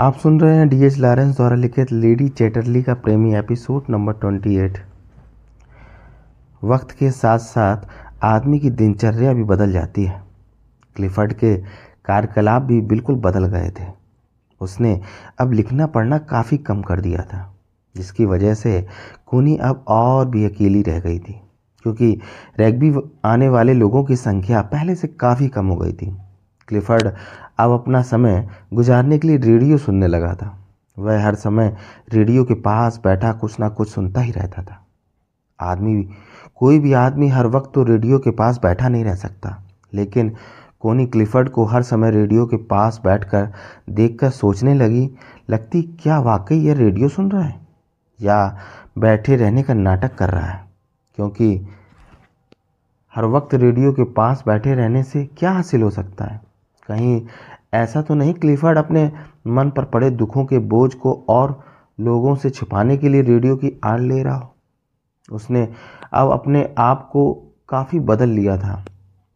आप सुन रहे हैं डी एच लॉरेंस द्वारा लिखित लेडी चैटरली का प्रेमी एपिसोड नंबर ट्वेंटी एट वक्त के साथ साथ आदमी की दिनचर्या भी बदल जाती है। क्लिफर्ड के कार्यकलाप भी बिल्कुल बदल गए थे। उसने अब लिखना पढ़ना काफ़ी कम कर दिया था, जिसकी वजह से कोनी अब और भी अकेली रह गई थी, क्योंकि रैगबी आने वाले लोगों की संख्या पहले से काफ़ी कम हो गई थी। क्लिफर्ड अब अपना समय गुजारने के लिए रेडियो सुनने लगा था। वह हर समय रेडियो के पास बैठा कुछ ना कुछ सुनता ही रहता था। आदमी, कोई भी आदमी हर वक्त तो रेडियो के पास बैठा नहीं रह सकता। लेकिन कोनी क्लिफर्ड को हर समय रेडियो के पास बैठकर देखकर सोचने लगी, लगती, क्या वाकई यह रेडियो सुन रहा है? या बैठे रहने का नाटक कर रहा है। क्योंकि हर वक्त रेडियो के पास बैठे रहने से क्या हासिल हो सकता है? कहीं। ऐसा तो नहीं, क्लिफर्ड अपने मन पर पड़े दुखों के बोझ को और लोगों से छुपाने के लिए रेडियो की आड़ ले रहा हो। उसने अब अपने आप को काफ़ी बदल लिया था।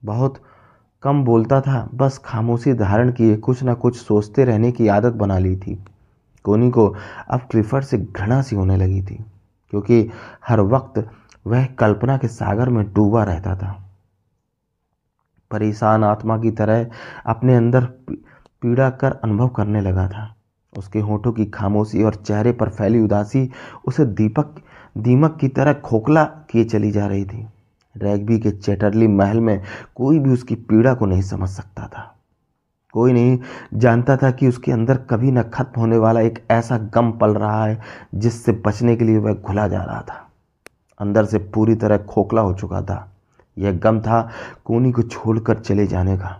बहुत कम बोलता था, बस खामोशी धारण किए, कुछ ना कुछ सोचते रहने की आदत बना ली थी। कोनी को अब क्लिफर्ड से घृणा सी होने लगी थी, क्योंकि हर वक्त वह कल्पना के सागर में डूबा रहता था। परेशान आत्मा की तरह अपने अंदर पीड़ा कर अनुभव करने लगा था। उसके होठों की खामोशी और चेहरे पर फैली उदासी उसे दीपक, दीमक की तरह खोखला किए चली जा रही थी। रैगबी के चैटरली महल में कोई भी उसकी पीड़ा को नहीं समझ सकता था। कोई नहीं जानता था कि उसके अंदर कभी न खत्म होने वाला एक ऐसा गम पल रहा है जिससे बचने के लिए वह घुला जा रहा था। अंदर से पूरी तरह खोखला हो चुका था। यह गम था कोनी को छोड़कर चले जाने का।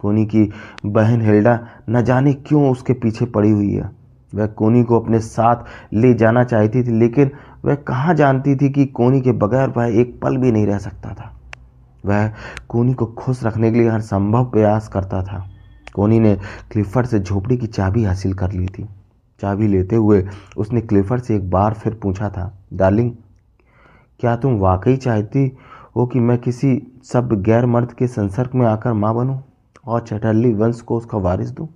कोनी की बहन हिल्डा न जाने क्यों उसके पीछे पड़ी हुई है। वह कोनी को अपने साथ ले जाना चाहती थी, लेकिन वह कहाँ जानती थी कि कोनी के बगैर वह एक पल भी नहीं रह सकता था। वह कोनी को खुश रखने के लिए हर संभव प्रयास करता था। कोनी ने क्लिफर्ड से झोपड़ी की चाबी हासिल कर ली थी। चाबी लेते हुए उसने क्लिफर्ड से एक बार फिर पूछा था, डार्लिंग, क्या तुम वाकई चाहती हो कि मैं किसी सब गैर मर्द के संसर्ग में आकर माँ बनूं और चटर्ली वंश को उसका वारिस दूँ?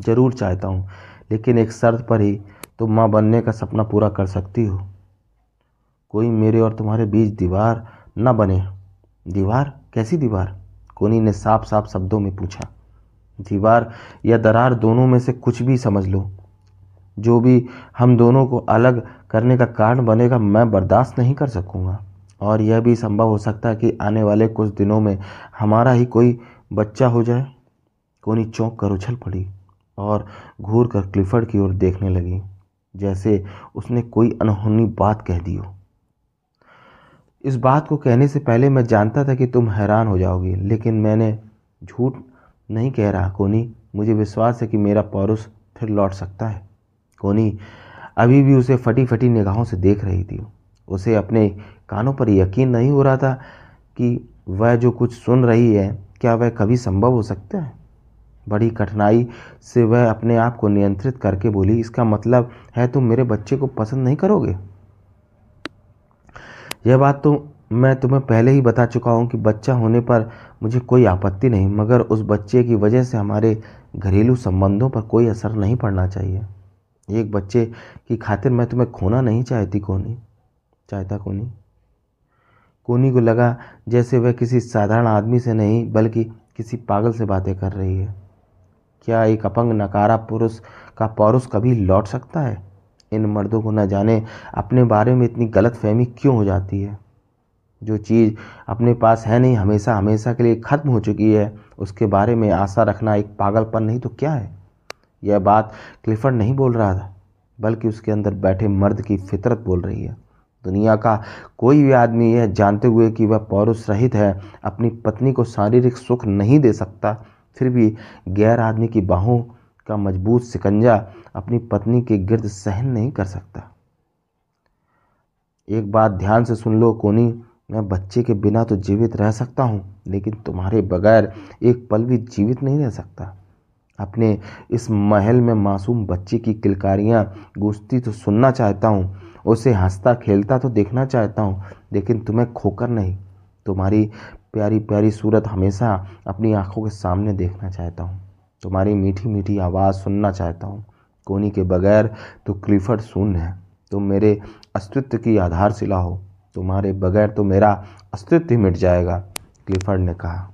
ज़रूर चाहता हूँ, लेकिन एक शर्त पर ही तुम माँ बनने का सपना पूरा कर सकती हो। कोई मेरे और तुम्हारे बीच दीवार न बने। दीवार? कैसी दीवार? कोनी ने साफ़ साफ़ शब्दों में पूछा। दीवार या दरार दोनों में से कुछ भी समझ लो। जो भी हम दोनों को अलग करने का कारण बनेगा, मैं बर्दाश्त नहीं कर सकूँगा। और यह भी संभव हो सकता है कि आने वाले कुछ दिनों में हमारा ही कोई बच्चा हो जाए। कोनी चौंक कर उछल पड़ी और घूर कर क्लिफर्ड की ओर देखने लगी, जैसे उसने कोई अनहोनी बात कह दी हो। इस बात को कहने से पहले मैं जानता था कि तुम हैरान हो जाओगी, लेकिन मैंने झूठ नहीं कह रहा कोनी मुझे विश्वास है कि मेरा पौरुष फिर लौट सकता है। कोनी अभी भी उसे फटी फटी निगाहों से देख रही थी। उसे अपने कानों पर यकीन नहीं हो रहा था कि वह जो कुछ सुन रही है, क्या वह कभी संभव हो सकता है? बड़ी कठिनाई से वह अपने आप को नियंत्रित करके बोली, इसका मतलब है तुम मेरे बच्चे को पसंद नहीं करोगे? यह बात तो मैं तुम्हें पहले ही बता चुका हूँ कि बच्चा होने पर मुझे कोई आपत्ति नहीं, मगर उस बच्चे की वजह से हमारे घरेलू संबंधों पर कोई असर नहीं पड़ना चाहिए। एक बच्चे की खातिर मैं तुम्हें खोना नहीं चाहती, कोनी। चाहता कोनी? कोनी को लगा जैसे वह किसी साधारण आदमी से नहीं, बल्कि किसी पागल से बातें कर रही है। क्या एक अपंग नकारा पुरुष का पौरुष कभी लौट सकता है? इन मर्दों को न जाने अपने बारे में इतनी गलत फहमी क्यों हो जाती है? जो चीज़ अपने पास है नहीं, हमेशा हमेशा के लिए ख़त्म हो चुकी है, उसके बारे में आशा रखना एक पागलपन नहीं तो क्या है? यह बात क्लिफर्ड नहीं बोल रहा था, बल्कि उसके अंदर बैठे मर्द की फितरत बोल रही है। दुनिया का कोई भी आदमी यह जानते हुए कि वह पौरुष रहित है, अपनी पत्नी को शारीरिक सुख नहीं दे सकता, फिर भी गैर आदमी की बाहों का मज़बूत सिकंजा अपनी पत्नी के गिर्द सहन नहीं कर सकता। एक बात ध्यान से सुन लो, कोनी, मैं बच्चे के बिना तो जीवित रह सकता हूँ, लेकिन तुम्हारे बगैर एक पल भी जीवित नहीं रह सकता। अपने इस महल में मासूम बच्चे की किलकारियाँ गूंजती तो सुनना चाहता हूँ उसे हंसता खेलता तो देखना चाहता हूँ, लेकिन तुम्हें खोकर नहीं। तुम्हारी प्यारी प्यारी सूरत हमेशा अपनी आँखों के सामने देखना चाहता हूँ। तुम्हारी मीठी मीठी आवाज़ सुनना चाहता हूँ। कोनी के बगैर तो क्लिफर्ड शून्य है। तुम मेरे अस्तित्व की आधारशिला हो। तुम्हारे बगैर तो मेरा अस्तित्व ही मिट जाएगा, क्लिफर्ड ने कहा।